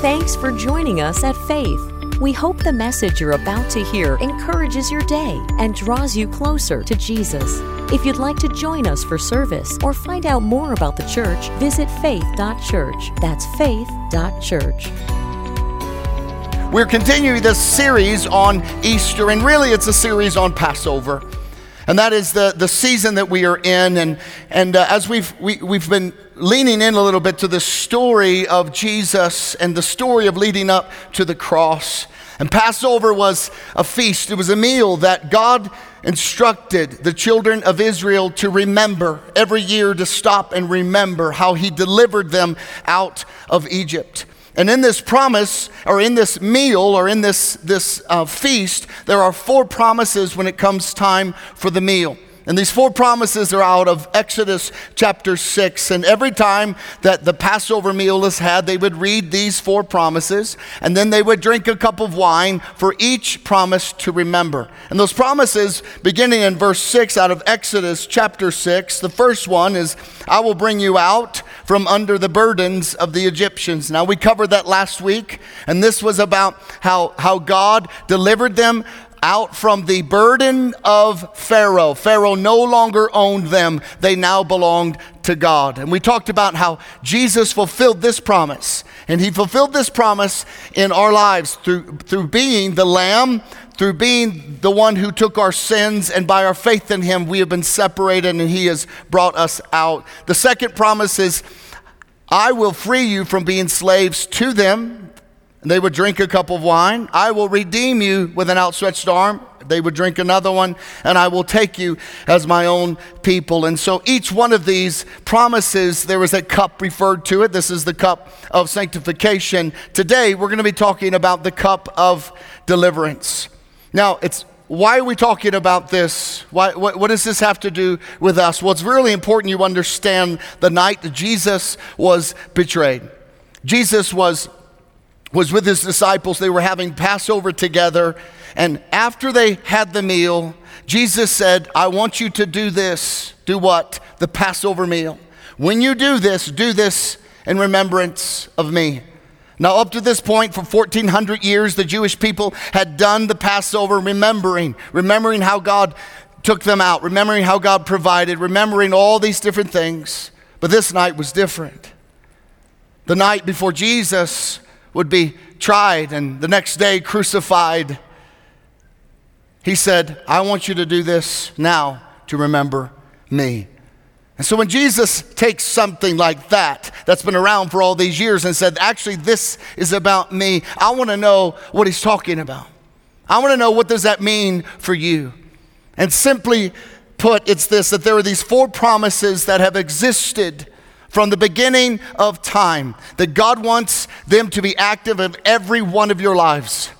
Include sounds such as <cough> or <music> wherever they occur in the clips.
Thanks for joining us at Faith. We hope the message you're about to hear encourages your day and draws you closer to Jesus. If you'd like to join us for service or find out more about the church, visit faith.church. That's faith.church. We're continuing this series on Easter, and really it's a series on Passover. And that is the, the season that we are in. And, and uh, as we've, we, have we have been leaning in a little bit to the story of Jesus and the story of leading up to the cross. And Passover was a feast, it was a meal that God instructed the children of Israel to remember every year to stop and remember how He delivered them out of Egypt. And in this promise, or in this meal, or in this, this uh, feast, there are four promises when it comes time for the meal. And these four promises are out of Exodus chapter 6. And every time that the Passover meal is had, they would read these four promises, and then they would drink a cup of wine for each promise to remember. And those promises, beginning in verse 6 out of Exodus chapter 6, the first one is, I will bring you out from under the burdens of the Egyptians. Now, we covered that last week, and this was about how, how God delivered them out from the burden of Pharaoh. Pharaoh no longer owned them, they now belonged to God. And we talked about how Jesus fulfilled this promise. And he fulfilled this promise in our lives through, through being the Lamb, through being the one who took our sins, and by our faith in him, we have been separated and he has brought us out. The second promise is, I will free you from being slaves to them and they would drink a cup of wine. I will redeem you with an outstretched arm. They would drink another one, and I will take you as my own people. And so each one of these promises, there was a cup referred to it. This is the cup of sanctification. Today, we're going to be talking about the cup of deliverance. Now, it's why are we talking about this? Why, what, what, does this have to do with us? Well, it's really important you understand the night that Jesus was betrayed. Jesus was was with his disciples. They were having Passover together. And after they had the meal, Jesus said, I want you to do this. Do what? The Passover meal. When you do this, do this in remembrance of me. Now, up to this point, for 1400 years, the Jewish people had done the Passover remembering, remembering how God took them out, remembering how God provided, remembering all these different things. But this night was different. The night before Jesus would be tried and the next day crucified, he said, I want you to do this now to remember me. And so when Jesus takes something like that, that's been around for all these years, and said, Actually, this is about me, I want to know what he's talking about. I want to know what does that mean for you. And simply put, it's this that there are these four promises that have existed from the beginning of time that God wants them to be active in every one of your lives.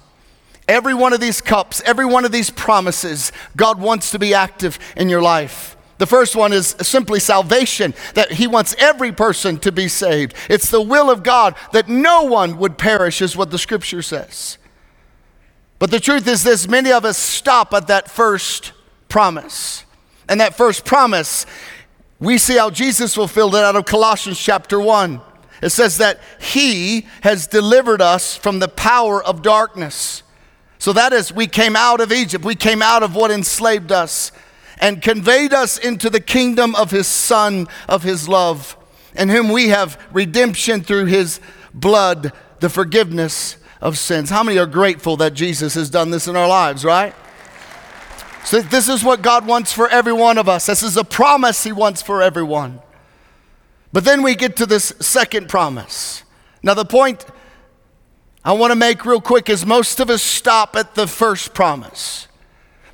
Every one of these cups, every one of these promises, God wants to be active in your life. The first one is simply salvation, that He wants every person to be saved. It's the will of God that no one would perish, is what the scripture says. But the truth is this many of us stop at that first promise. And that first promise we see how Jesus fulfilled it out of Colossians chapter 1. It says that He has delivered us from the power of darkness. So that is, we came out of Egypt, we came out of what enslaved us, and conveyed us into the kingdom of His Son, of His love, in whom we have redemption through His blood, the forgiveness of sins. How many are grateful that Jesus has done this in our lives, right? So, this is what God wants for every one of us. This is a promise He wants for everyone. But then we get to this second promise. Now, the point I want to make real quick is most of us stop at the first promise.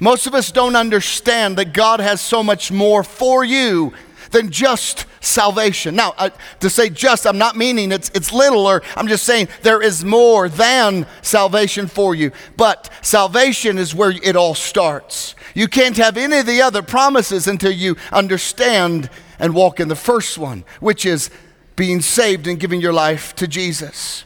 Most of us don't understand that God has so much more for you than just salvation. Now, uh, to say just, I'm not meaning it's, it's little, or I'm just saying there is more than salvation for you. But salvation is where it all starts. You can't have any of the other promises until you understand and walk in the first one, which is being saved and giving your life to Jesus.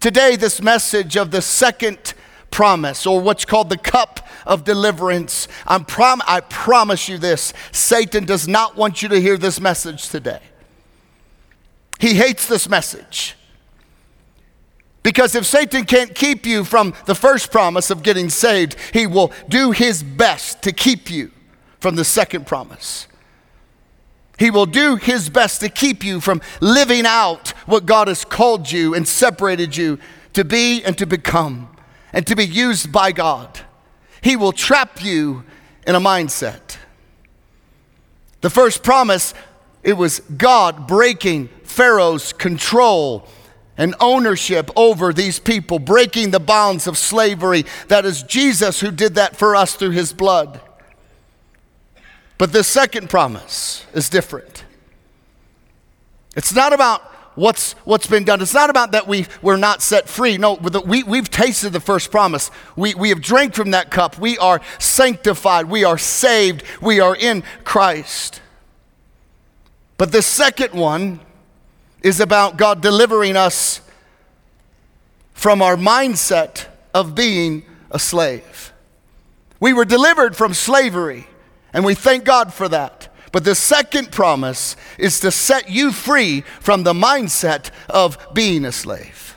Today, this message of the second promise, or what's called the cup of deliverance. I'm prom- I promise you this Satan does not want you to hear this message today. He hates this message. Because if Satan can't keep you from the first promise of getting saved, he will do his best to keep you from the second promise. He will do his best to keep you from living out what God has called you and separated you to be and to become and to be used by God. He will trap you in a mindset. The first promise, it was God breaking Pharaoh's control and ownership over these people, breaking the bonds of slavery. That is Jesus who did that for us through his blood. But the second promise is different. It's not about what's, what's been done. It's not about that we, we're not set free. No, we, we've tasted the first promise. We, we have drank from that cup. We are sanctified. We are saved. We are in Christ. But the second one is about God delivering us from our mindset of being a slave. We were delivered from slavery, and we thank God for that. But the second promise is to set you free from the mindset of being a slave.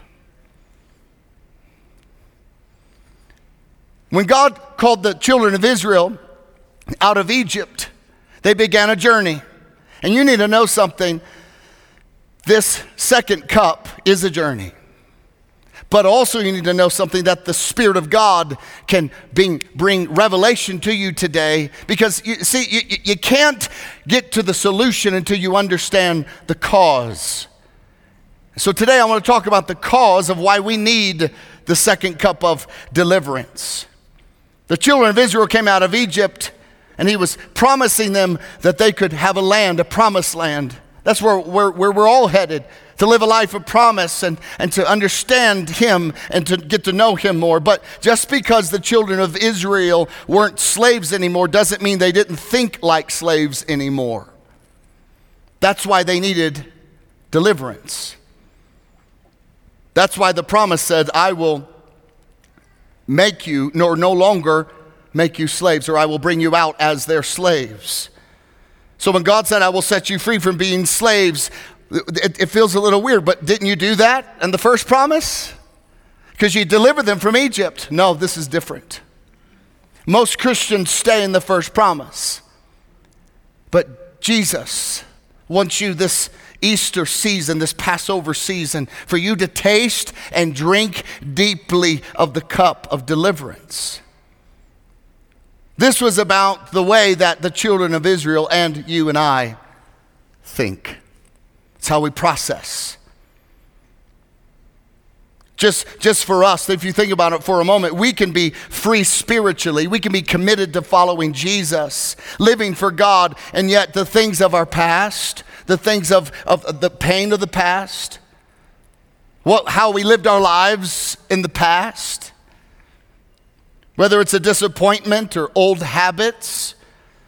When God called the children of Israel out of Egypt, they began a journey. And you need to know something. This second cup is a journey. But also, you need to know something that the Spirit of God can bring, bring revelation to you today. Because, you, see, you, you can't get to the solution until you understand the cause. So, today I want to talk about the cause of why we need the second cup of deliverance. The children of Israel came out of Egypt, and he was promising them that they could have a land, a promised land. That's where, where, where we're all headed to live a life of promise and, and to understand Him and to get to know Him more. But just because the children of Israel weren't slaves anymore doesn't mean they didn't think like slaves anymore. That's why they needed deliverance. That's why the promise said, I will make you, nor no longer make you slaves, or I will bring you out as their slaves. So when God said, I will set you free from being slaves, it, it feels a little weird, but didn't you do that in the first promise? Because you delivered them from Egypt. No, this is different. Most Christians stay in the first promise. But Jesus wants you this Easter season, this Passover season, for you to taste and drink deeply of the cup of deliverance. This was about the way that the children of Israel and you and I think. It's how we process. Just, just for us, if you think about it for a moment, we can be free spiritually. We can be committed to following Jesus, living for God, and yet the things of our past, the things of, of the pain of the past, what, how we lived our lives in the past, whether it's a disappointment or old habits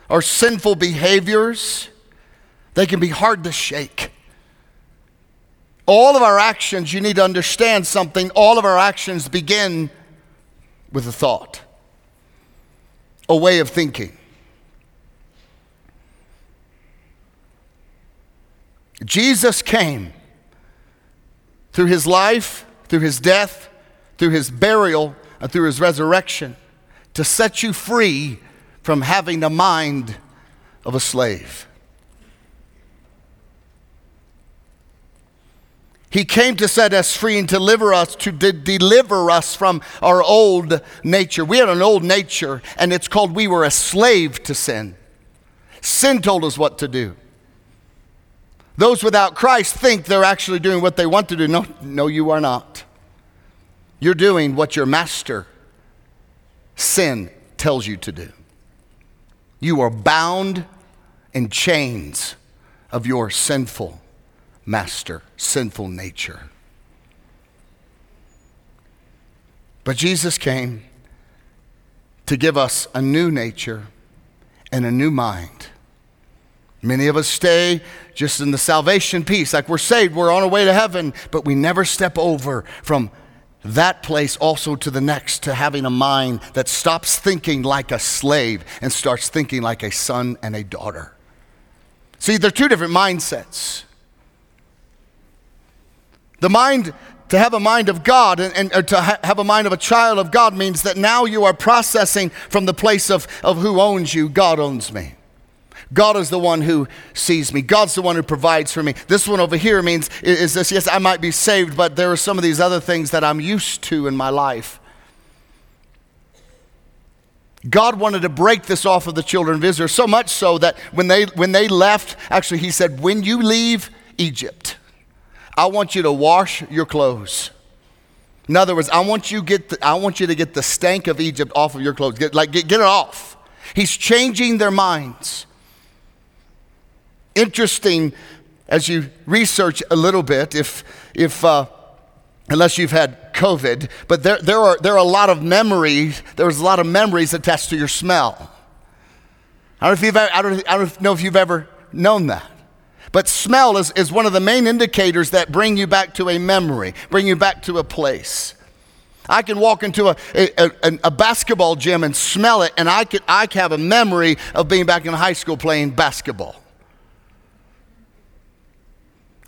or sinful behaviors, they can be hard to shake. All of our actions, you need to understand something, all of our actions begin with a thought, a way of thinking. Jesus came through his life, through his death, through his burial, Uh, through his resurrection to set you free from having the mind of a slave. He came to set us free and deliver us, to de- deliver us from our old nature. We had an old nature, and it's called we were a slave to sin. Sin told us what to do. Those without Christ think they're actually doing what they want to do. No, no, you are not. You're doing what your master, sin, tells you to do. You are bound in chains of your sinful master, sinful nature. But Jesus came to give us a new nature and a new mind. Many of us stay just in the salvation piece, like we're saved, we're on our way to heaven, but we never step over from that place also to the next to having a mind that stops thinking like a slave and starts thinking like a son and a daughter. See, they're two different mindsets. The mind To have a mind of God and, and to ha- have a mind of a child of God means that now you are processing from the place of, of who owns you. God owns me. God is the one who sees me. God's the one who provides for me. This one over here means is this yes, I might be saved, but there are some of these other things that I'm used to in my life. God wanted to break this off of the children of Israel so much so that when they when they left, actually he said, "When you leave Egypt, I want you to wash your clothes." In other words, I want you get the, I want you to get the stank of Egypt off of your clothes. Get, like get, get it off. He's changing their minds. Interesting as you research a little bit, if if uh, unless you've had COVID, but there, there, are, there are a lot of memories, there's a lot of memories attached to your smell. I don't know if you've, I don't, I don't know if you've ever known that. But smell is, is one of the main indicators that bring you back to a memory, bring you back to a place. I can walk into a, a, a, a basketball gym and smell it, and I can, I have a memory of being back in high school playing basketball.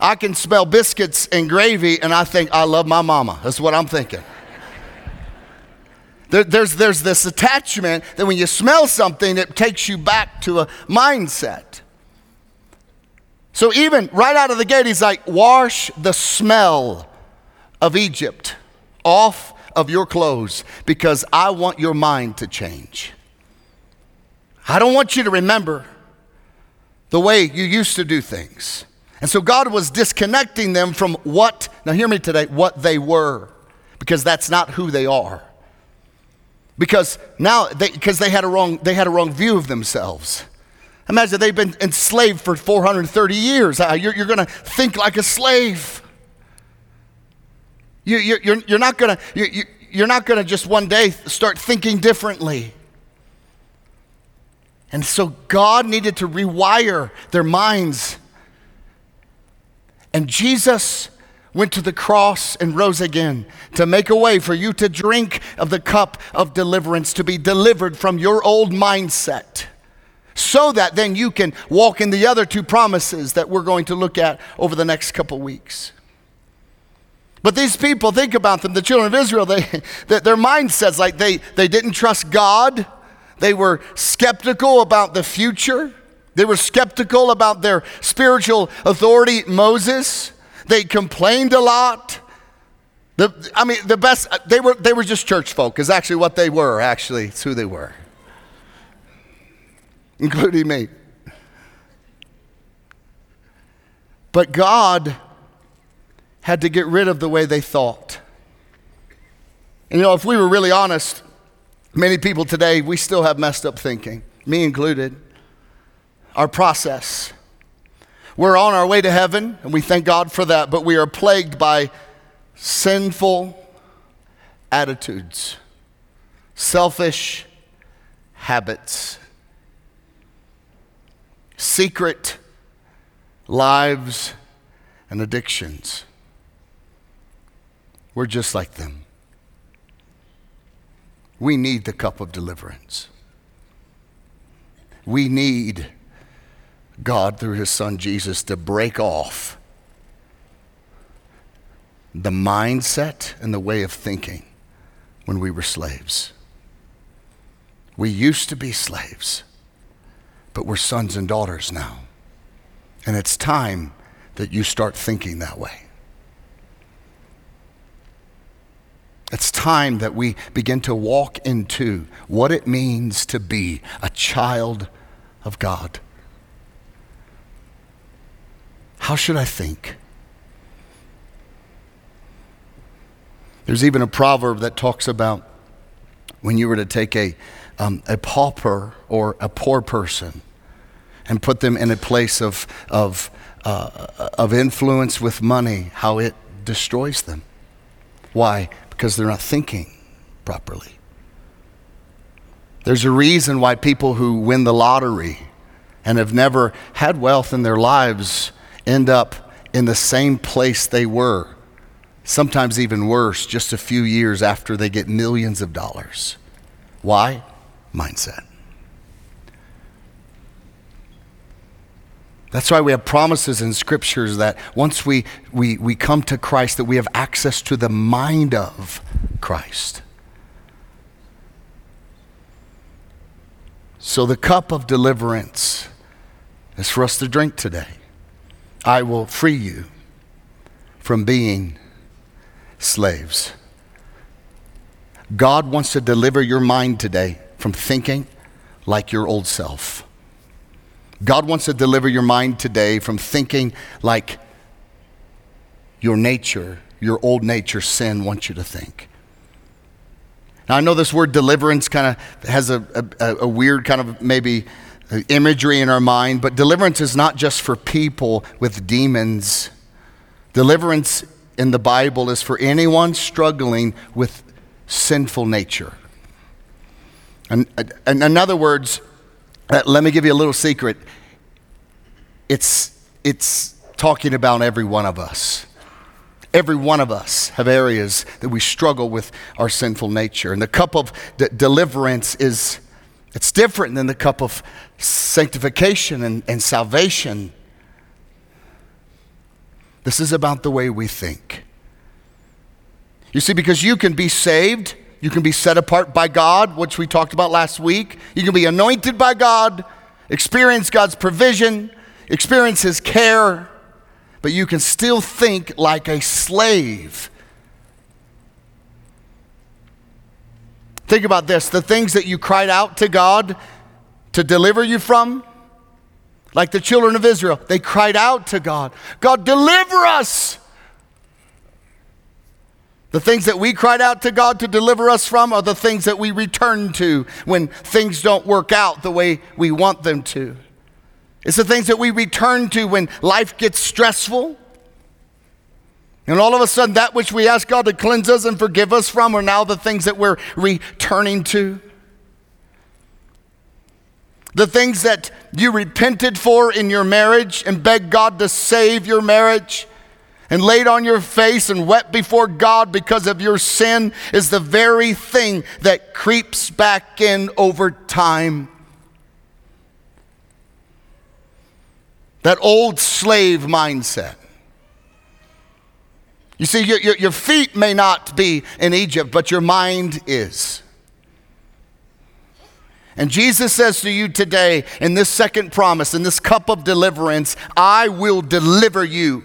I can smell biscuits and gravy and I think, I love my mama. That's what I'm thinking. There, there's, there's this attachment that when you smell something, it takes you back to a mindset. So, even right out of the gate, he's like, wash the smell of Egypt off of your clothes because I want your mind to change. I don't want you to remember the way you used to do things. And so God was disconnecting them from what, now hear me today, what they were, because that's not who they are. Because now, because they, they, had a wrong, they had a wrong view of themselves. Imagine they've been enslaved for 430 years. Uh, you're, you're going to think like a slave. You, you're, you're, you're not going to, you, you're not going to just one day start thinking differently. And so God needed to rewire their minds and Jesus went to the cross and rose again to make a way for you to drink of the cup of deliverance, to be delivered from your old mindset, so that then you can walk in the other two promises that we're going to look at over the next couple weeks. But these people, think about them, the children of Israel, they, <laughs> their mindsets like they, they didn't trust God, they were skeptical about the future. They were skeptical about their spiritual authority, Moses. They complained a lot. The, I mean, the best, they were, they were just church folk, is actually what they were, actually. It's who they were, including me. But God had to get rid of the way they thought. And you know, if we were really honest, many people today, we still have messed up thinking, me included our process. We're on our way to heaven, and we thank God for that, but we are plagued by sinful attitudes, selfish habits, secret lives, and addictions. We're just like them. We need the cup of deliverance. We need God, through his son Jesus, to break off the mindset and the way of thinking when we were slaves. We used to be slaves, but we're sons and daughters now. And it's time that you start thinking that way. It's time that we begin to walk into what it means to be a child of God. How should I think? There's even a proverb that talks about when you were to take a, um, a pauper or a poor person and put them in a place of, of, uh, of influence with money, how it destroys them. Why? Because they're not thinking properly. There's a reason why people who win the lottery and have never had wealth in their lives end up in the same place they were, sometimes even worse, just a few years after they get millions of dollars. Why? Mindset. That's why we have promises in scriptures that once we, we, we come to Christ, that we have access to the mind of Christ. So the cup of deliverance is for us to drink today. I will free you from being slaves. God wants to deliver your mind today from thinking like your old self. God wants to deliver your mind today from thinking like your nature, your old nature, sin wants you to think. Now, I know this word deliverance kind of has a, a, a, weird kind of maybe imagery in our mind, but deliverance is not just for people with demons. Deliverance in the Bible is for anyone struggling with sinful nature. And, and in other words, uh, let me give you a little secret. It's, it's talking about every one of us. Every one of us have areas that we struggle with our sinful nature. And the cup of d- deliverance is, it's different than the cup of sanctification and, and salvation. This is about the way we think. You see, because you can be saved, you can be set apart by God, which we talked about last week. You can be anointed by God, experience God's provision, experience His care, but you can still think like a slave. Think about this the things that you cried out to God to deliver you from, like the children of Israel, they cried out to God God, deliver us. The things that we cried out to God to deliver us from are the things that we return to when things don't work out the way we want them to. It's the things that we return to when life gets stressful. And all of a sudden, that which we ask God to cleanse us and forgive us from are now the things that we're returning to. The things that you repented for in your marriage and begged God to save your marriage and laid on your face and wept before God because of your sin is the very thing that creeps back in over time. That old slave mindset. You see, your, your, your, feet may not be in Egypt, but your mind is. And Jesus says to you today, in this second promise, in this cup of deliverance, I will deliver you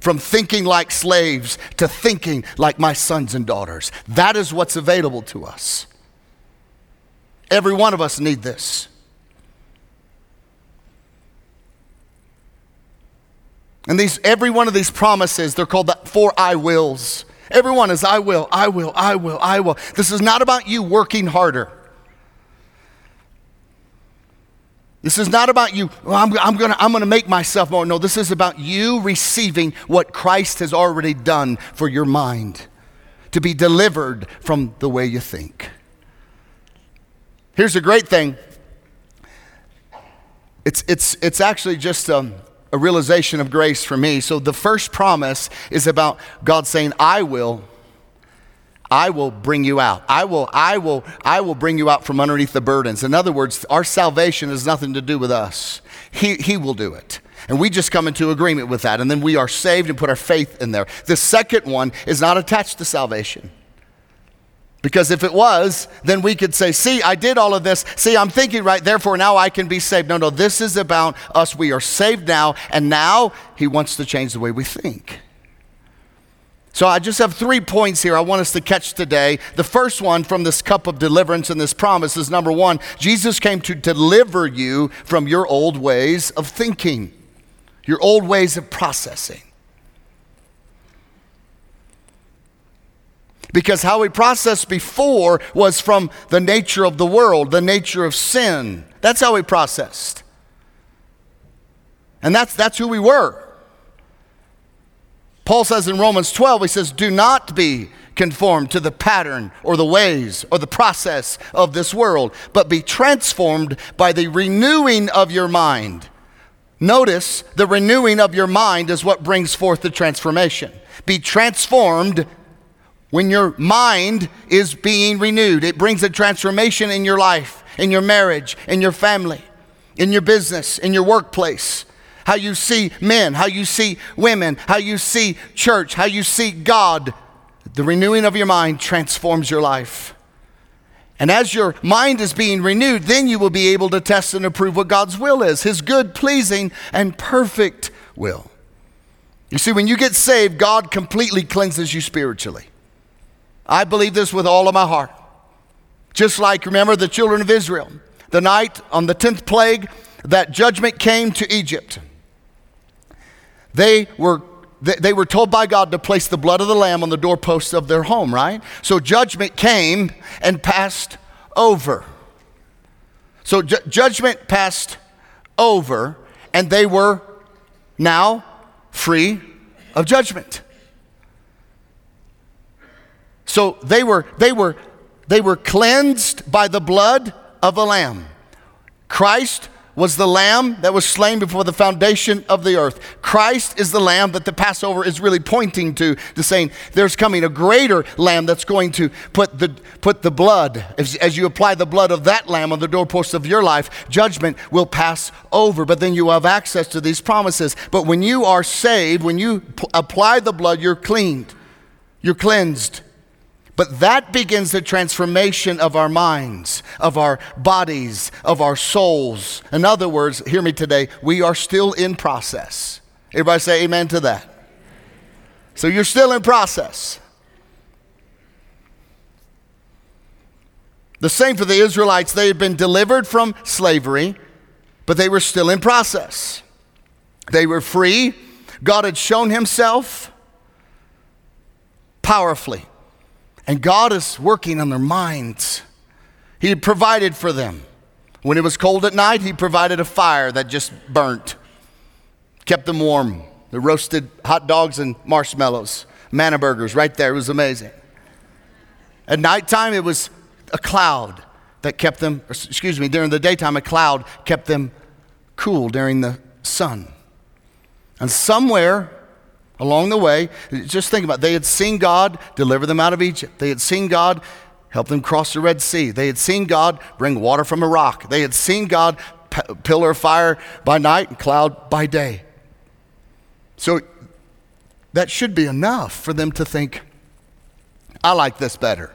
from thinking like slaves to thinking like my sons and daughters. That is what's available to us. Every one of us need this. And these, every one of these promises, they're called the four I wills. Everyone is I will, I will, I will, I will. This is not about you working harder. This is not about you, well, I'm, I'm going to I'm gonna make myself more. No, this is about you receiving what Christ has already done for your mind to be delivered from the way you think. Here's a great thing it's, it's, it's actually just um, a realization of grace for me. So the first promise is about God saying, I will. I will bring you out. I will, I will, I will bring you out from underneath the burdens. In other words, our salvation has nothing to do with us. He, he will do it. And we just come into agreement with that. And then we are saved and put our faith in there. The second one is not attached to salvation. Because if it was, then we could say, See, I did all of this. See, I'm thinking right, therefore now I can be saved. No, no, this is about us. We are saved now, and now He wants to change the way we think. So I just have three points here I want us to catch today. The first one from this cup of deliverance and this promise is number one Jesus came to deliver you from your old ways of thinking, your old ways of processing. Because how we processed before was from the nature of the world, the nature of sin. That's how we processed. And that's, that's who we were. Paul says in Romans 12, he says, Do not be conformed to the pattern or the ways or the process of this world, but be transformed by the renewing of your mind. Notice the renewing of your mind is what brings forth the transformation. Be transformed when your mind is being renewed, it brings a transformation in your life, in your marriage, in your family, in your business, in your workplace. how you see men, how you see women, how you see church, how you see God. The renewing of your mind transforms your life. And as your mind is being renewed, then you will be able to test and approve what God's will is His good, pleasing, and perfect will. You see, when you get saved, God completely cleanses you spiritually. I believe this with all of my heart. Just like, remember, the children of Israel, the night on the 10th plague, that judgment came to Egypt. They were they were told by God to place the blood of the lamb on the doorposts of their home, right? So judgment came and passed over. So ju- judgment passed over, and they were now free of judgment. So they were, they were, they were cleansed by the blood of the Lamb. Christ was the lamb that was slain before the foundation of the earth. Christ is the lamb that the Passover is really pointing to, to saying there's coming a greater lamb that's going to put the, put the blood, as, as you apply the blood of that lamb on the doorposts of your life, judgment will pass over. But then you have access to these promises. But when you are saved, when you p- apply the blood, you're cleaned, you're cleansed. But that begins the transformation of our minds, of our bodies, of our souls. In other words, hear me today, we are still in process. Everybody say amen to that. So you're still in process. The same for the Israelites. They had been delivered from slavery, but they were still in process. They were free. God had shown himself powerfully. And God is working on their minds. He provided for them. When it was cold at night, He provided a fire that just burnt, kept them warm. They roasted hot dogs and marshmallows, manna burgers right there. It was amazing. At nighttime, it was a cloud that kept them, excuse me, during the daytime, a cloud kept them cool during the sun. And somewhere along the way. Just think about it. They had seen God deliver them out of Egypt. They had seen God help them cross the Red Sea. They had seen God bring water from a rock. They had seen God p- pillar of fire by night and cloud by day. So that should be enough for them to think, I like this better.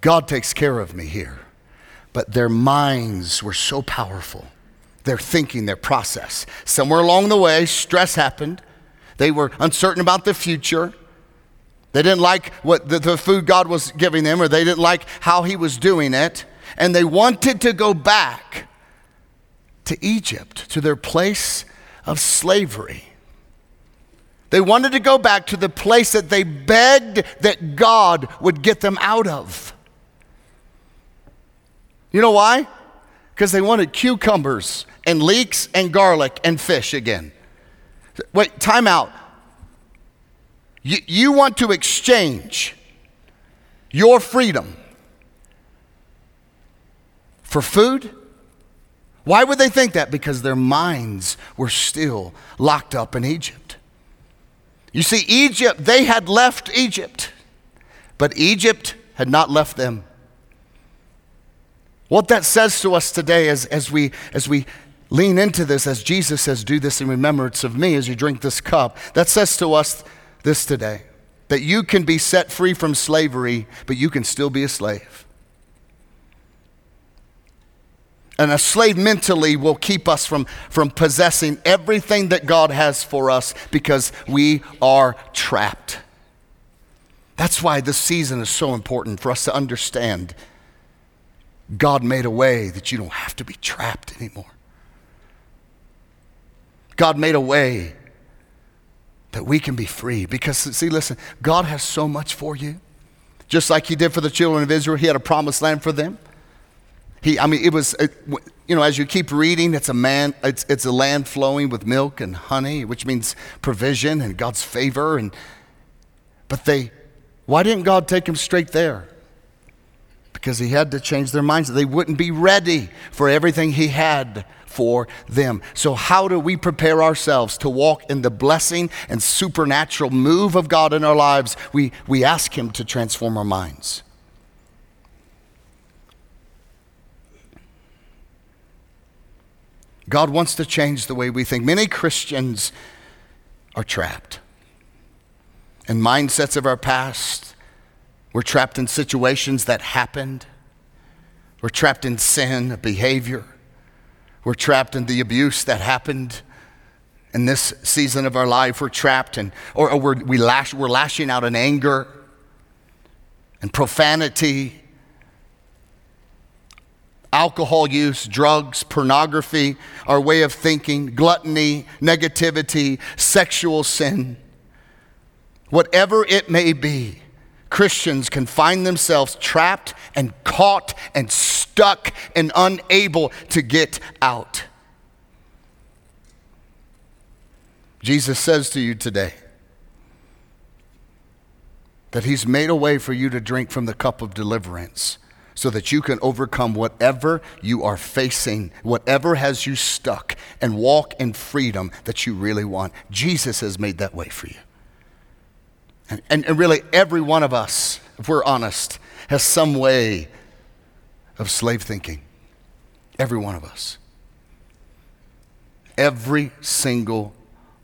God takes care of me here. But their minds were so powerful. Their thinking, their process. Somewhere along the way, stress happened. They were uncertain about the future. They didn't like what the, the, food God was giving them, or they didn't like how He was doing it. And they wanted to go back to Egypt, to their place of slavery. They wanted to go back to the place that they begged that God would get them out of. You know why? Because they wanted cucumbers and leeks and garlic and fish again. Wait, time out. You, you want to exchange your freedom for food? Why would they think that? Because their minds were still locked up in Egypt. You see, Egypt, they had left Egypt, but Egypt had not left them. What that says to us today is as we, as we lean into this as Jesus says, Do this in remembrance of me as you drink this cup. That says to us this today that you can be set free from slavery, but you can still be a slave. And a slave mentally will keep us from, from possessing everything that God has for us because we are trapped. That's why this season is so important for us to understand God made a way that you don't have to be trapped anymore. God made a way that we can be free. Because, see, listen, God has so much for you. Just like He did for the children of Israel, He had a promised land for them. He, I mean, it was, it, you know, as you keep reading, it's a man, it's, it's a land flowing with milk and honey, which means provision and God's favor. And, but they, why didn't God take them straight there? Because He had to change their minds. They wouldn't be ready for everything He had for them. So, how do we prepare ourselves to walk in the blessing and supernatural move of God in our lives? We, we ask Him to transform our minds. God wants to change the way we think. Many Christians are trapped in mindsets of our past. We're trapped in situations that happened. We're trapped in sin, behavior. We're trapped in the abuse that happened in this season of our life. We're trapped in, or, or we're, we lash, we're lashing out in anger and profanity, alcohol use, drugs, pornography, our way of thinking, gluttony, negativity, sexual sin. Whatever it may be, Christians can find themselves trapped and caught and stuck and unable to get out. Jesus says to you today that He's made a way for you to drink from the cup of deliverance so that you can overcome whatever you are facing, whatever has you stuck, and walk in freedom that you really want. Jesus has made that way for you. And, and, really, every one of us, if we're honest, has some way of slave thinking. Every one of us. Every single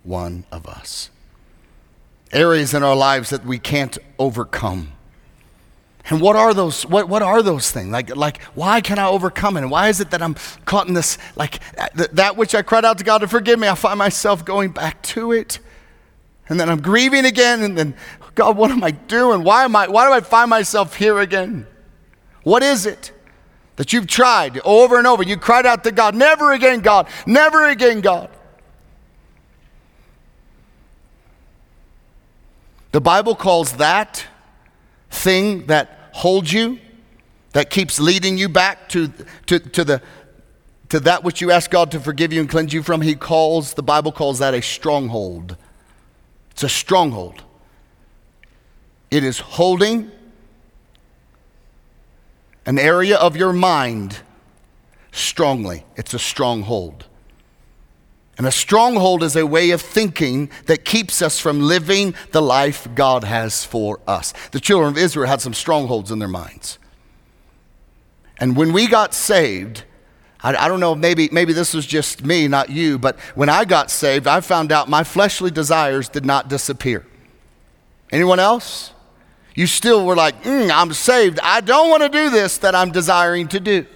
one of us. Areas in our lives that we can't overcome. And what are those? What, what are those things? Like, like, why can I overcome it? And why is it that I'm caught in this? Like, th- that which I cried out to God to forgive me, I find myself going back to it. And then I'm grieving again. And then, God, what am I doing? Why, am I, why do I find myself here again? What is it that you've tried over and over? You cried out to God, never again, God, never again, God. The Bible calls that thing that holds you, that keeps leading you back to, to, to, the, to that which you ask God to forgive you and cleanse you from, He calls, the Bible calls that a stronghold. It's a stronghold. It is holding an area of your mind strongly. It's a stronghold. And a stronghold is a way of thinking that keeps us from living the life God has for us. The children of Israel had some strongholds in their minds. And when we got saved, I, don't know, maybe, maybe this was just me, not you, but when I got saved, I found out my fleshly desires did not disappear. Anyone else? You still were like, mm, I'm saved. I don't want to do this that I'm desiring to do.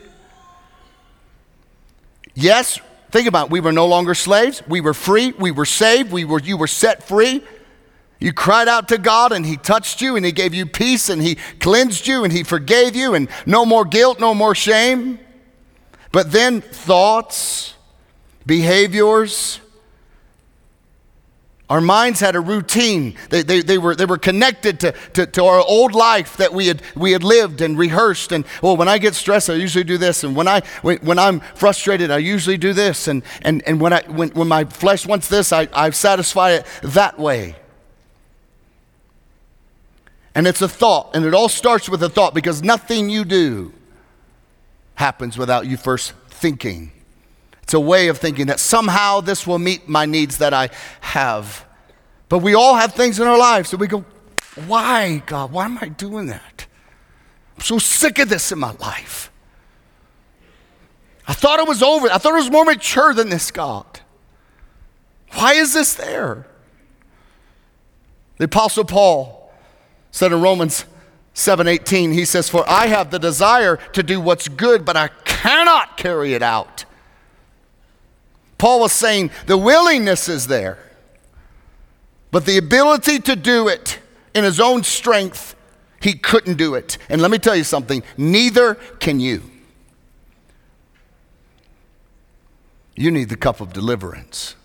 Yes, Think about it. We were no longer slaves. We were free. We were saved. We were, you were set free. You cried out to God and He touched you and He gave you peace and He cleansed you and He forgave you and no more guilt, no more shame. But then thoughts, behaviors, our minds had a routine. They, they, they, were, they were connected to, to, to, our old life that we had, we had lived and rehearsed. And, well, when I get stressed, I usually do this. And when, I, when, when I'm frustrated, I usually do this. And, and, and when, I, when, when my flesh wants this, I, I satisfy it that way. And it's a thought. And it all starts with a thought because nothing you do happens without you first thinking. It's a way of thinking that somehow this will meet my needs that I have. But we all have things in our lives that we go, why, God? Why am I doing that? I'm so sick of this in my life. I thought it was over. I thought it was more mature than this, God. Why is this there? The Apostle Paul said in Romans 7:18, he says, For I have the desire to do what's good, but I cannot carry it out. Paul was saying the willingness is there, but the ability to do it in his own strength, he couldn't do it. And let me tell you something neither can you. You need the cup of deliverance.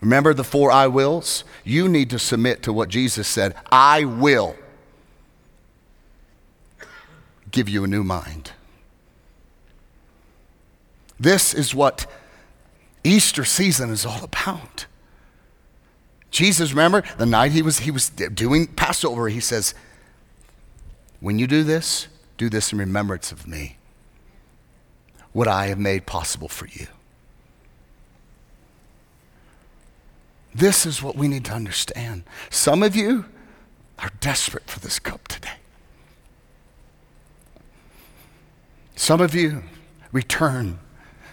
Remember the four I wills? You need to submit to what Jesus said I will give you a new mind. This is what Easter season is all about. Jesus, remember the night he was, he was doing Passover, he says, When you do this, do this in remembrance of me, what I have made possible for you. This is what we need to understand. Some of you are desperate for this cup today. Some of you return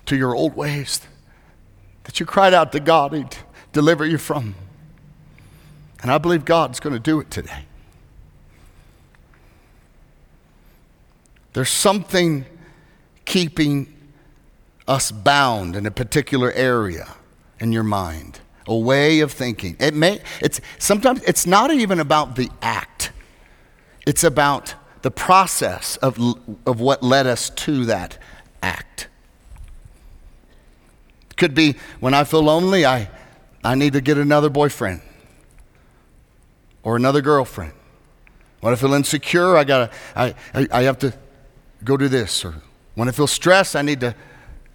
to your old ways that you cried out to God, He'd deliver you from. And I believe God's going to do it today. There's something keeping us bound in a particular area in your mind, a way of thinking. It may, it's, sometimes it's not even about the act, it's about the process of, of what led us to that act. Could be when I feel lonely, I, I need to get another boyfriend or another girlfriend. When I feel insecure, I, gotta, I, I, I have to go do this. Or when I feel stressed, I need to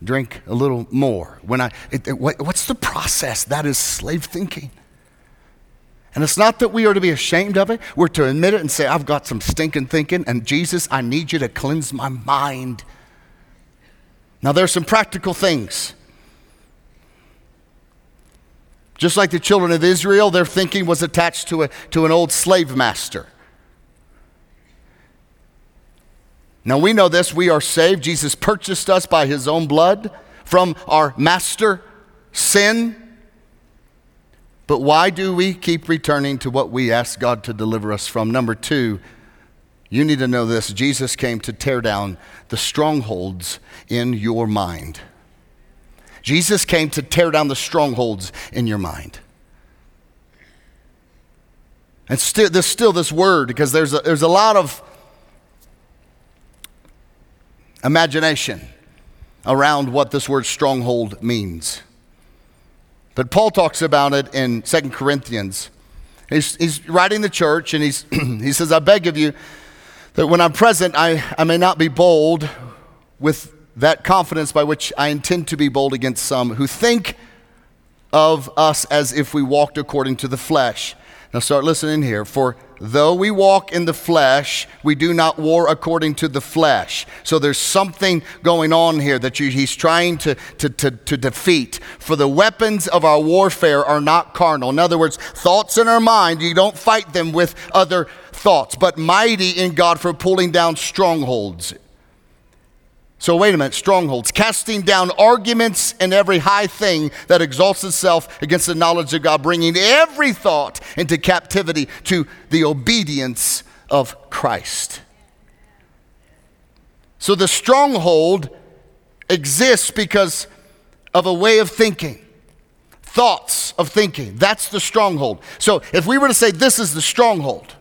drink a little more. When I, it, it, what's the process? That is slave thinking. And it's not that we are to be ashamed of it. We're to admit it and say, I've got some stinking thinking, and Jesus, I need you to cleanse my mind. Now, there are some practical things. Just like the children of Israel, their thinking was attached to, a, to an old slave master. Now we know this, we are saved. Jesus purchased us by his own blood from our master, sin. But why do we keep returning to what we ask God to deliver us from? Number two, you need to know this Jesus came to tear down the strongholds in your mind. Jesus came to tear down the strongholds in your mind. And still, there's still this word because there's a, there's a lot of imagination around what this word stronghold means. But Paul talks about it in Second Corinthians. He's, he's writing the church and he's, <clears throat> he says, I beg of you that when I'm present, I, I may not be bold with that confidence by which I intend to be bold against some who think of us as if we walked according to the flesh. Now start listening here. For though we walk in the flesh, we do not war according to the flesh. So there's something going on here that you, he's trying to, to, to, to defeat. For the weapons of our warfare are not carnal. In other words, thoughts in our mind, you don't fight them with other thoughts, but mighty in God for pulling down strongholds. So, wait a minute, strongholds, casting down arguments and every high thing that exalts itself against the knowledge of God, bringing every thought into captivity to the obedience of Christ. So, the stronghold exists because of a way of thinking, thoughts of thinking. That's the stronghold. So, if we were to say this is the stronghold,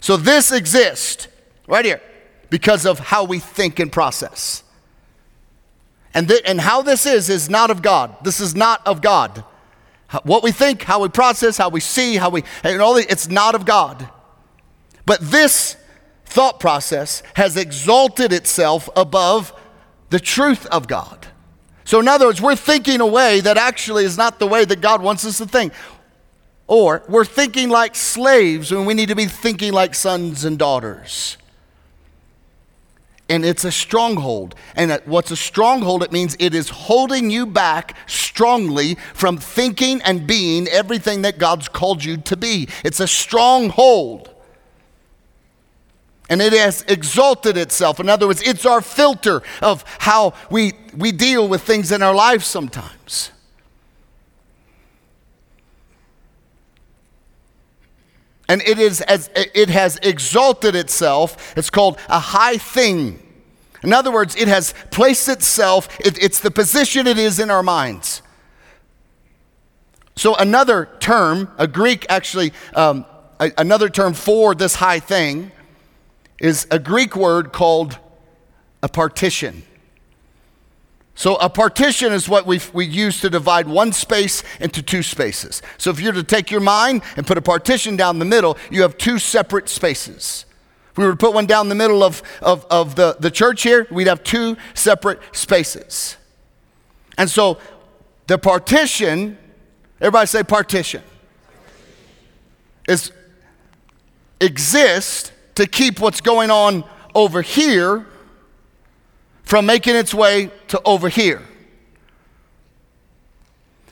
so this exists right here because of how we think and process. And, th- and how this is, is not of God. This is not of God. What we think, how we process, how we see, how we, and all the, it's not of God. But this thought process has exalted itself above the truth of God. So, in other words, we're thinking a way that actually is not the way that God wants us to think. Or we're thinking like slaves when we need to be thinking like sons and daughters and it's a stronghold. And what's a stronghold? It means it is holding you back strongly from thinking and being everything that God's called you to be. It's a stronghold. And it has exalted itself. In other words, it's our filter of how we, we deal with things in our lives sometimes. And it is as it has exalted itself. It's called a high thing. In other words it has placed itself it, it's the position it is in our minds. So another term a greek actually um, a, another term for this high thing is a greek word called a partition so a partition is what we we use to divide one space into two spaces. So if you're to take your mind and put a partition down the middle, you have two separate spaces. If we were to put one down the middle of, of, of the, the church here, we'd have two separate spaces. And so the partition, everybody say partition, is exists to keep what's going on over here from making its way to over here.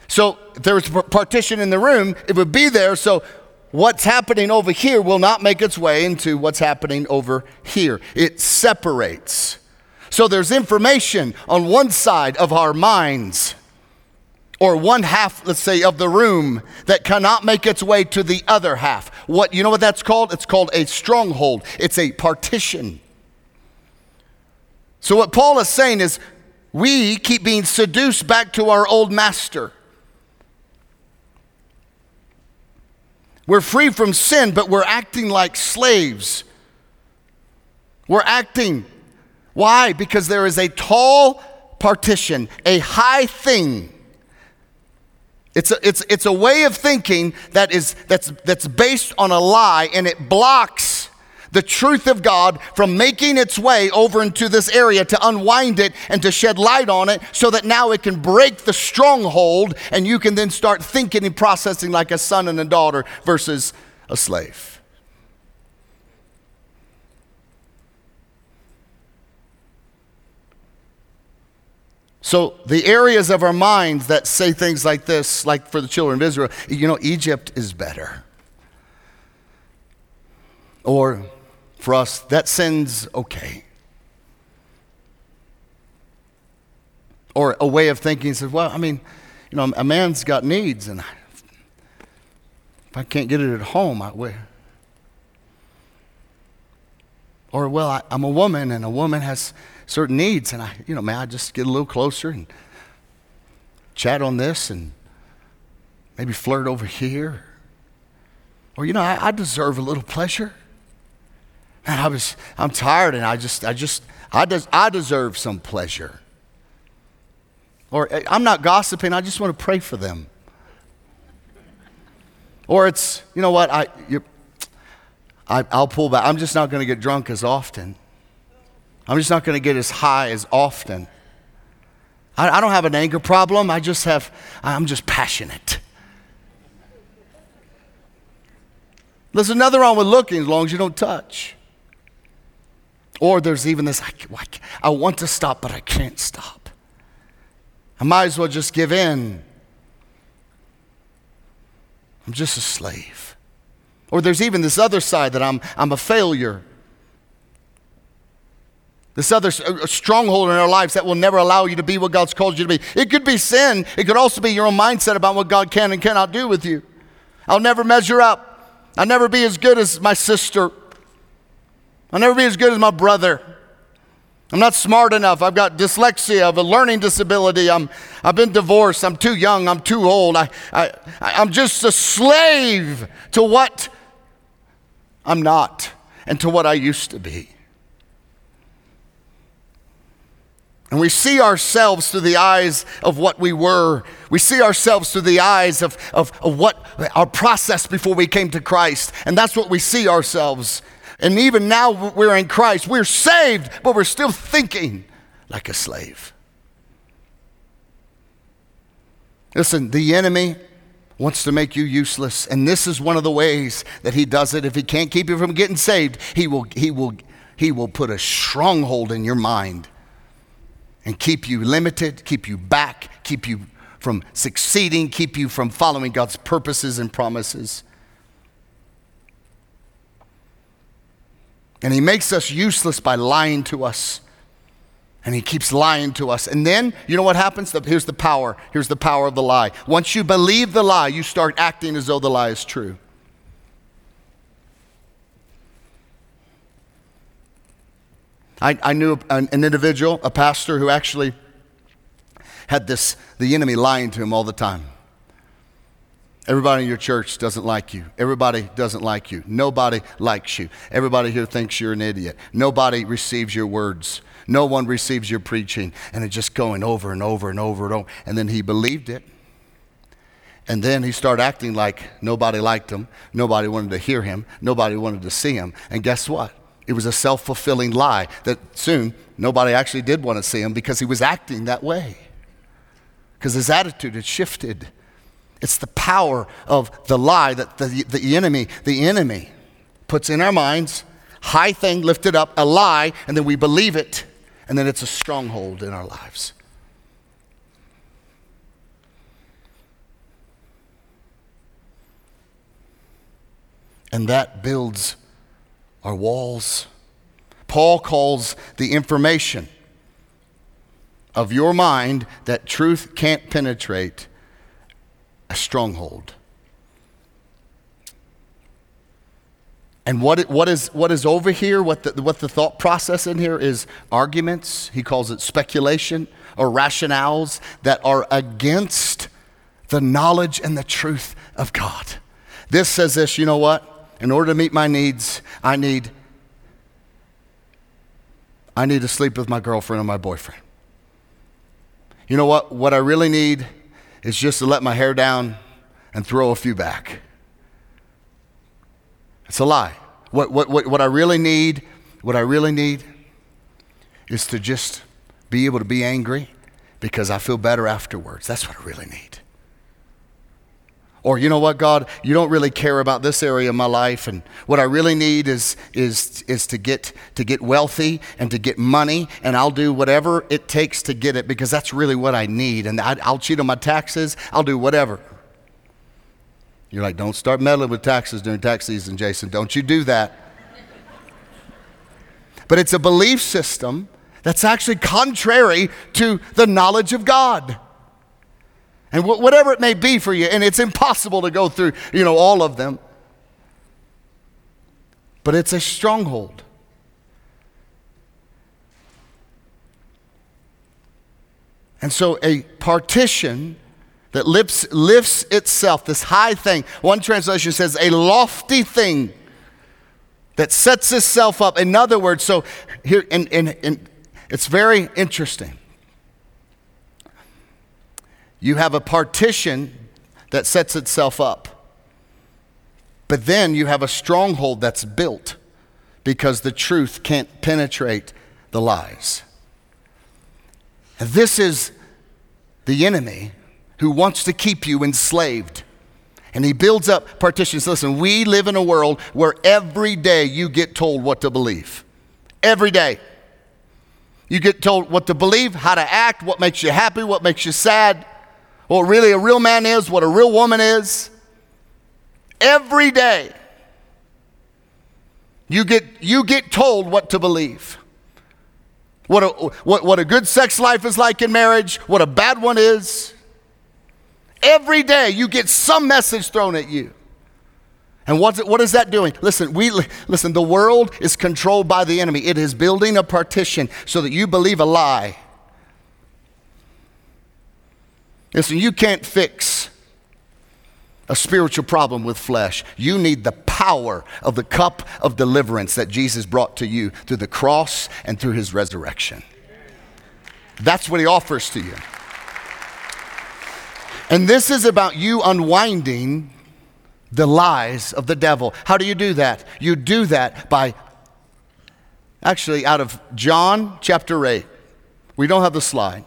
So if there was a partition in the room, it would be there. So what's happening over here will not make its way into what's happening over here. It separates. So there's information on one side of our minds, or one half, let's say, of the room that cannot make its way to the other half. What you know what that's called? It's called a stronghold. It's a partition. So what Paul is saying is we keep being seduced back to our old master. We're free from sin, but we're acting like slaves. We're acting. Why? Because there is a tall partition, a high thing. It's a, it's, it's a way of thinking that is, that's, that's based on a lie and it blocks the truth of God from making its way over into this area to unwind it and to shed light on it so that now it can break the stronghold and you can then start thinking and processing like a son and a daughter versus a slave. So, the areas of our minds that say things like this, like for the children of Israel, you know, Egypt is better. Or for us, that sin's okay. Or a way of thinking says, well, I mean, you know, a man's got needs, and if I can't get it at home, I will. Or, well, I, am a woman, and a woman has certain needs, and I, you know, may I just get a little closer and chat on this and maybe flirt over here? Or, you know, I, I deserve a little pleasure. Man, I was, I'm tired and I just, I just, I, des- I deserve some pleasure. Or eh, I'm not gossiping, I just want to pray for them. Or it's, you know what, I, I, I'll pull back. I'm just not going to get drunk as often. I'm just not going to get as high as often. I, I don't have an anger problem. I just have, I'm just passionate. There's nothing wrong with looking as long as you don't touch. Or there's even this I, I want to stop, but I can't stop. I might as well just give in. I'm just a slave. Or there's even this other side that I'm, I'm a failure. This other stronghold in our lives that will never allow you to be what God's called you to be. It could be sin. It could also be your own mindset about what God can and cannot do with you. I'll never measure up. I'll never be as good as my sister. I'll never be as good as my brother. I'm not smart enough. I've got dyslexia. I have a learning disability. I'm, I've been divorced. I'm too young. I'm too old. I, I, I'm just a slave to what I'm not and to what I used to be. And we see ourselves through the eyes of what we were. We see ourselves through the eyes of, of, of what our process before we came to Christ. And that's what we see ourselves and even now we're in Christ. We're saved, but we're still thinking like a slave. Listen, the enemy wants to make you useless. And this is one of the ways that he does it. If he can't keep you from getting saved, he will, he will, he will put a stronghold in your mind and keep you limited, keep you back, keep you from succeeding, keep you from following God's purposes and promises. And he makes us useless by lying to us. And he keeps lying to us. And then, you know what happens? Here's the power. Here's the power of the lie. Once you believe the lie, you start acting as though the lie is true. I, I knew an, an individual, a pastor, who actually had this, the enemy lying to him all the time. Everybody in your church doesn't like you. Everybody doesn't like you. Nobody likes you. Everybody here thinks you're an idiot. Nobody receives your words. No one receives your preaching. And it's just going over and over and over and over. And then he believed it. And then he started acting like nobody liked him. Nobody wanted to hear him. Nobody wanted to see him. And guess what? It was a self fulfilling lie that soon nobody actually did want to see him because he was acting that way. Because his attitude had shifted. It's the power of the lie that the, the enemy, the enemy puts in our minds, high thing lifted up, a lie, and then we believe it, and then it's a stronghold in our lives. And that builds our walls. Paul calls the information of your mind that truth can't penetrate a stronghold. And what, what, is, what is over here, what the, what the thought process in here is arguments, he calls it speculation, or rationales that are against the knowledge and the truth of God. This says this you know what? In order to meet my needs, I need I need to sleep with my girlfriend or my boyfriend. You know what? What I really need is just to let my hair down and throw a few back. It's a lie. What, what, what, what I really need, what I really need is to just be able to be angry because I feel better afterwards. That's what I really need. Or, you know what, God, you don't really care about this area of my life, and what I really need is, is, is to, get, to get wealthy and to get money, and I'll do whatever it takes to get it because that's really what I need. And I, I'll cheat on my taxes, I'll do whatever. You're like, don't start meddling with taxes during tax season, Jason. Don't you do that. But it's a belief system that's actually contrary to the knowledge of God. And wh- whatever it may be for you, and it's impossible to go through, you know, all of them. But it's a stronghold. And so a partition that lifts, lifts itself, this high thing. One translation says a lofty thing that sets itself up. In other words, so here, and, and, and it's very interesting. You have a partition that sets itself up. But then you have a stronghold that's built because the truth can't penetrate the lies. This is the enemy who wants to keep you enslaved. And he builds up partitions. Listen, we live in a world where every day you get told what to believe. Every day. You get told what to believe, how to act, what makes you happy, what makes you sad what really a real man is, what a real woman is. Every day, you get, you get told what to believe. What a, what, what a good sex life is like in marriage, what a bad one is. Every day, you get some message thrown at you. And what's it, what is that doing? Listen, we listen, the world is controlled by the enemy. It is building a partition so that you believe a lie Listen, you can't fix a spiritual problem with flesh. You need the power of the cup of deliverance that Jesus brought to you through the cross and through his resurrection. That's what he offers to you. And this is about you unwinding the lies of the devil. How do you do that? You do that by actually out of John chapter 8. We don't have the slide.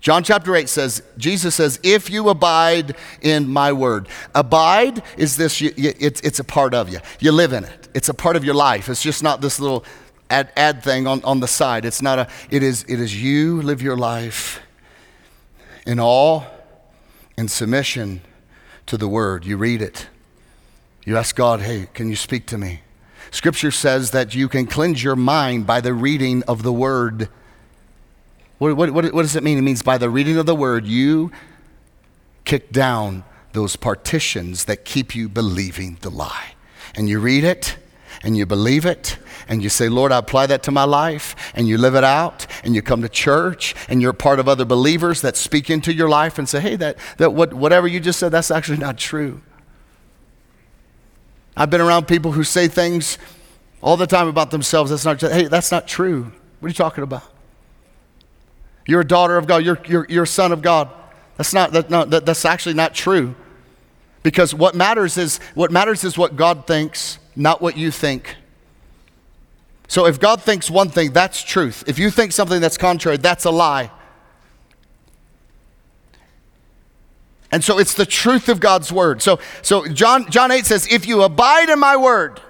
John chapter 8 says, Jesus says, if you abide in my word. Abide is this, you, you, it's, it's a part of you. You live in it. It's a part of your life. It's just not this little ad, thing on, on the side. It's not a, it is, it is you live your life in awe and submission to the word. You read it. You ask God, hey, can you speak to me? Scripture says that you can cleanse your mind by the reading of the word. What, what, what, does it mean? It means by the reading of the word, you kick down those partitions that keep you believing the lie. And you read it, and you believe it, and you say, Lord, I apply that to my life, and you live it out, and you come to church, and you're part of other believers that speak into your life and say, hey, that, that what, whatever you just said, that's actually not true. I've been around people who say things all the time about themselves. That's not, hey, that's not true. What are you talking about? You're a daughter of God. You're, you're, you're a son of God. That's, not, that, no, that, that's actually not true. Because what matters is what matters is what God thinks, not what you think. So if God thinks one thing, that's truth. If you think something that's contrary, that's a lie. And so it's the truth of God's word. So, so John, John 8 says, If you abide in my word,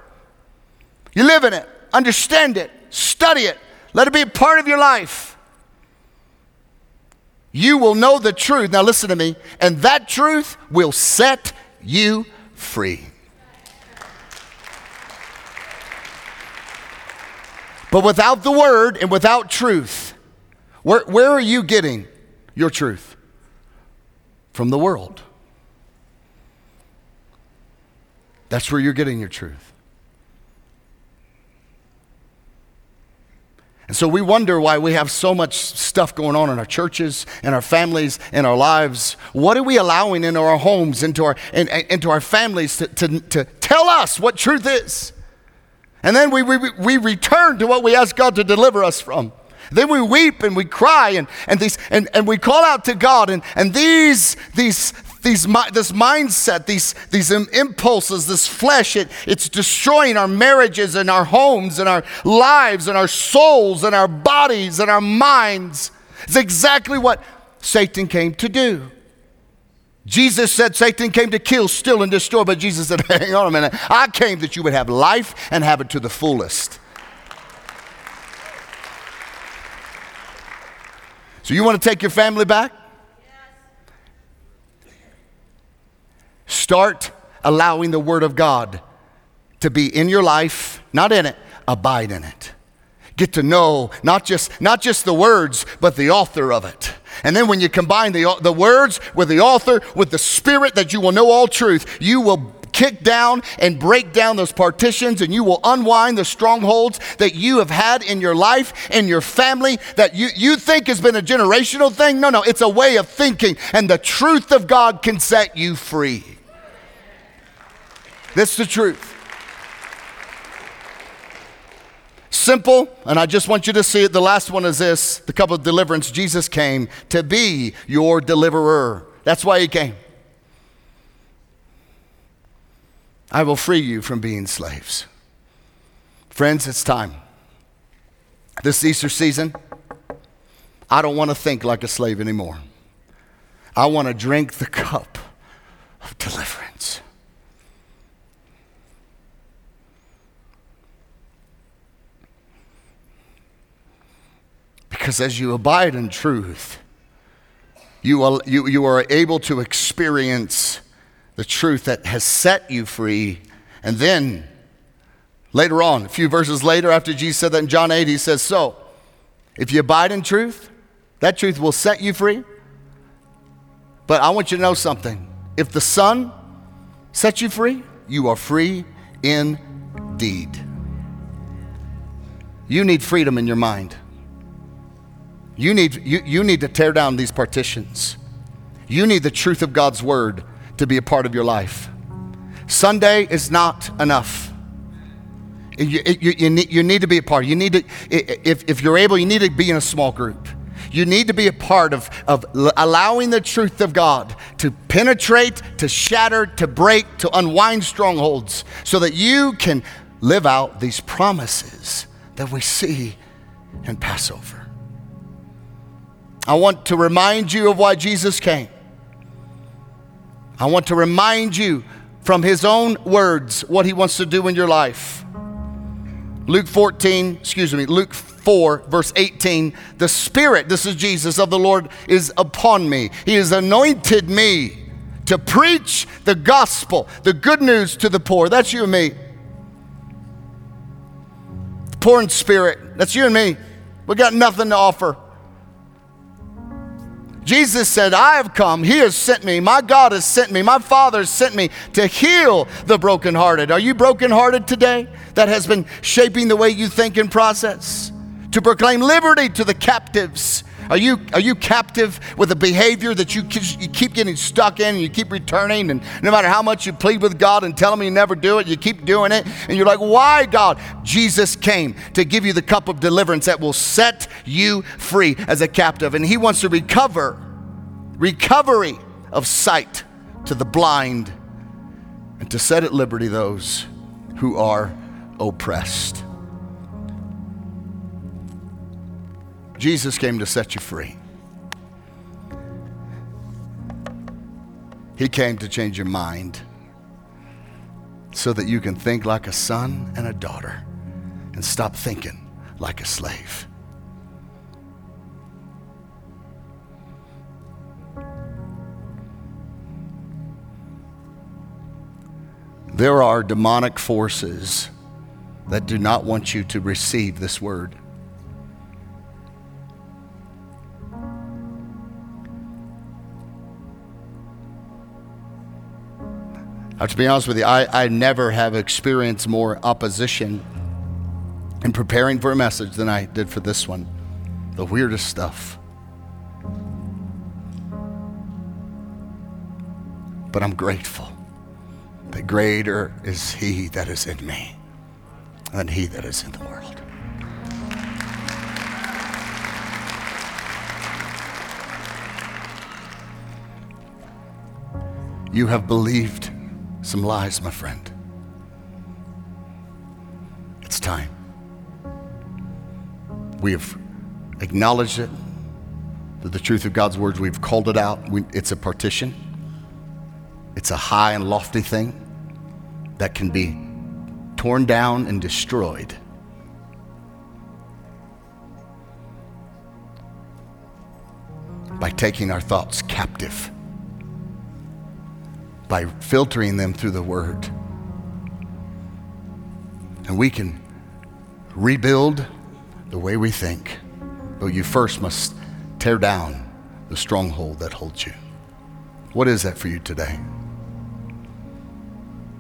you live in it, understand it, study it, let it be a part of your life you will know the truth. Now, listen to me. And that truth will set you free. But without the word and without truth, Where, where are you getting your truth? From the world. That's where you're getting your truth. And so we wonder why we have so much stuff going on in our churches, in our families, in our lives. What are we allowing into our homes, into our, in, into our families to, to, to tell us what truth is? And then we, we, we return to what we ask God to deliver us from. Then we weep and we cry and, and, these, and, and we call out to God. And, and these, these these, this mindset, these, these impulses, this flesh, it, it's destroying our marriages and our homes and our lives and our souls and our bodies and our minds. It's exactly what Satan came to do. Jesus said Satan came to kill, steal, and destroy, but Jesus said, <laughs> hang on a minute. I came that you would have life and have it to the fullest. So, you want to take your family back? Start allowing the Word of God to be in your life, not in it, abide in it. Get to know not just, not just the words, but the author of it. And then when you combine the, the words with the author, with the spirit that you will know all truth, you will kick down and break down those partitions and you will unwind the strongholds that you have had in your life, in your family, that you, you think has been a generational thing. No, no, it's a way of thinking. And the truth of God can set you free. That's the truth. Simple, and I just want you to see it. The last one is this the cup of deliverance. Jesus came to be your deliverer. That's why he came. I will free you from being slaves. Friends, it's time. This Easter season, I don't want to think like a slave anymore. I want to drink the cup of deliverance. Because as you abide in truth, you are, you, you are able to experience the truth that has set you free. And then later on, a few verses later, after Jesus said that in John 8, he says, So, if you abide in truth, that truth will set you free. But I want you to know something. If the Son sets you free, you are free indeed. You need freedom in your mind. You need, you, you need to tear down these partitions. You need the truth of God's word to be a part of your life. Sunday is not enough. You, you, you, need, you need to be a part. You need to, if, if you're able, you need to be in a small group. You need to be a part of, of allowing the truth of God to penetrate, to shatter, to break, to unwind strongholds so that you can live out these promises that we see in Passover. I want to remind you of why Jesus came. I want to remind you from his own words what he wants to do in your life. Luke 14, excuse me, Luke 4, verse 18. The Spirit, this is Jesus of the Lord, is upon me. He has anointed me to preach the gospel, the good news to the poor. That's you and me. The poor in spirit. That's you and me. We got nothing to offer. Jesus said, I have come, He has sent me, my God has sent me, my Father has sent me to heal the brokenhearted. Are you brokenhearted today? That has been shaping the way you think and process. To proclaim liberty to the captives are you, are you captive with a behavior that you, you keep getting stuck in and you keep returning? And no matter how much you plead with God and tell Him you never do it, you keep doing it. And you're like, why, God? Jesus came to give you the cup of deliverance that will set you free as a captive. And He wants to recover, recovery of sight to the blind and to set at liberty those who are oppressed. Jesus came to set you free. He came to change your mind so that you can think like a son and a daughter and stop thinking like a slave. There are demonic forces that do not want you to receive this word. Uh, to be honest with you, I, I never have experienced more opposition in preparing for a message than I did for this one. The weirdest stuff. But I'm grateful that greater is He that is in me than He that is in the world. You have believed some lies, my friend. It's time. We have acknowledged it, that the truth of God's words, we've called it out. We, it's a partition, it's a high and lofty thing that can be torn down and destroyed. By taking our thoughts captive by filtering them through the Word. And we can rebuild the way we think, but you first must tear down the stronghold that holds you. What is that for you today?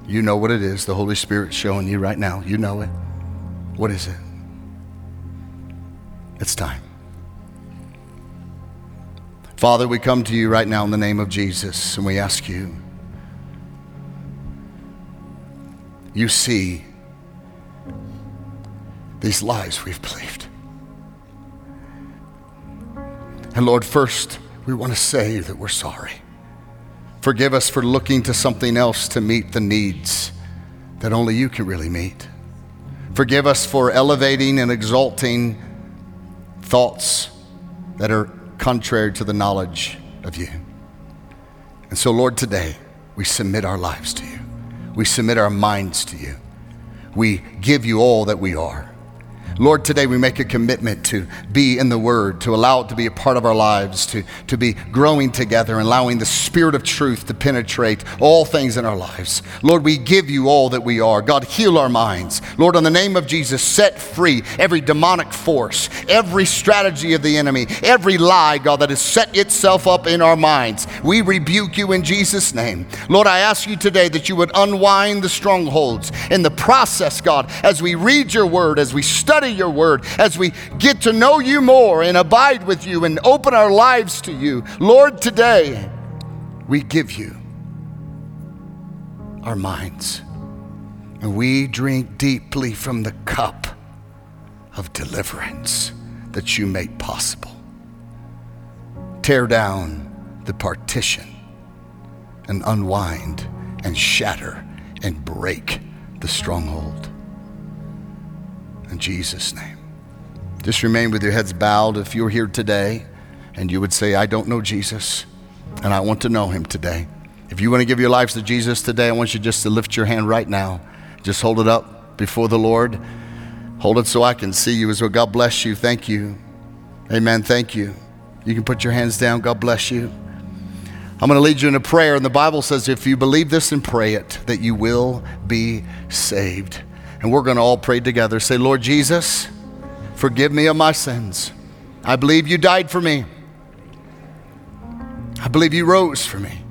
You know what it is. The Holy Spirit's showing you right now. You know it. What is it? It's time. Father, we come to you right now in the name of Jesus and we ask you you see these lies we've believed. And Lord, first, we want to say that we're sorry. Forgive us for looking to something else to meet the needs that only you can really meet. Forgive us for elevating and exalting thoughts that are contrary to the knowledge of you. And so, Lord, today we submit our lives to you. We submit our minds to you. We give you all that we are. Lord, today we make a commitment to be in the Word, to allow it to be a part of our lives, to, to be growing together and allowing the Spirit of truth to penetrate all things in our lives. Lord, we give you all that we are. God, heal our minds. Lord, in the name of Jesus, set free every demonic force, every strategy of the enemy, every lie, God, that has set itself up in our minds. We rebuke you in Jesus' name. Lord, I ask you today that you would unwind the strongholds in the process, God, as we read your word, as we study your word, as we get to know you more and abide with you and open our lives to you. Lord, today we give you our minds and we drink deeply from the cup of deliverance that you made possible. Tear down the partition and unwind and shatter and break the stronghold in Jesus' name. Just remain with your heads bowed if you're here today and you would say, I don't know Jesus and I want to know him today. If you want to give your lives to Jesus today, I want you just to lift your hand right now. Just hold it up before the Lord. Hold it so I can see you as well. God bless you. Thank you. Amen. Thank you. You can put your hands down. God bless you. I'm going to lead you in a prayer, and the Bible says if you believe this and pray it, that you will be saved. And we're going to all pray together. Say, Lord Jesus, forgive me of my sins. I believe you died for me. I believe you rose for me.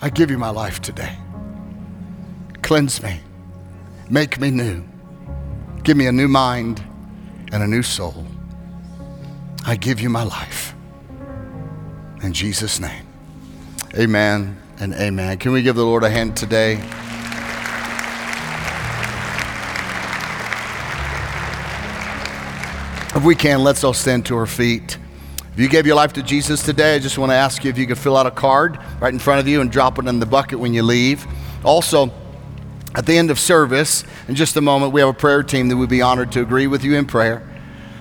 I give you my life today. Cleanse me. Make me new. Give me a new mind and a new soul. I give you my life. In Jesus' name. Amen and amen. Can we give the Lord a hand today? If we can, let's all stand to our feet. If you gave your life to Jesus today, I just want to ask you if you could fill out a card right in front of you and drop it in the bucket when you leave. Also, at the end of service, in just a moment, we have a prayer team that would be honored to agree with you in prayer.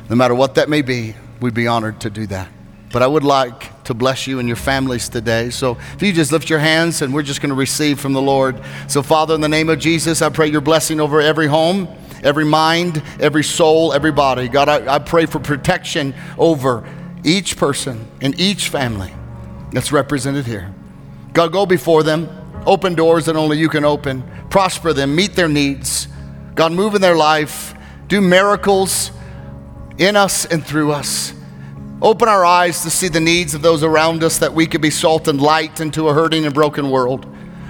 No matter what that may be, we'd be honored to do that. But I would like to bless you and your families today. So if you just lift your hands and we're just going to receive from the Lord. So, Father, in the name of Jesus, I pray your blessing over every home every mind, every soul, every body. God, I, I pray for protection over each person and each family that's represented here. God, go before them, open doors that only you can open, prosper them, meet their needs. God, move in their life, do miracles in us and through us. Open our eyes to see the needs of those around us that we could be salt and light into a hurting and broken world.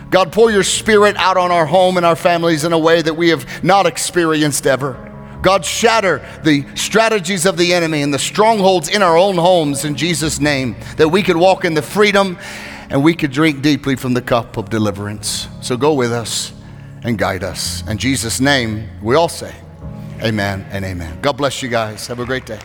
God, pour your spirit out on our home and our families in a way that we have not experienced ever. God, shatter the strategies of the enemy and the strongholds in our own homes in Jesus' name, that we could walk in the freedom and we could drink deeply from the cup of deliverance. So go with us and guide us. In Jesus' name, we all say, Amen and amen. God bless you guys. Have a great day.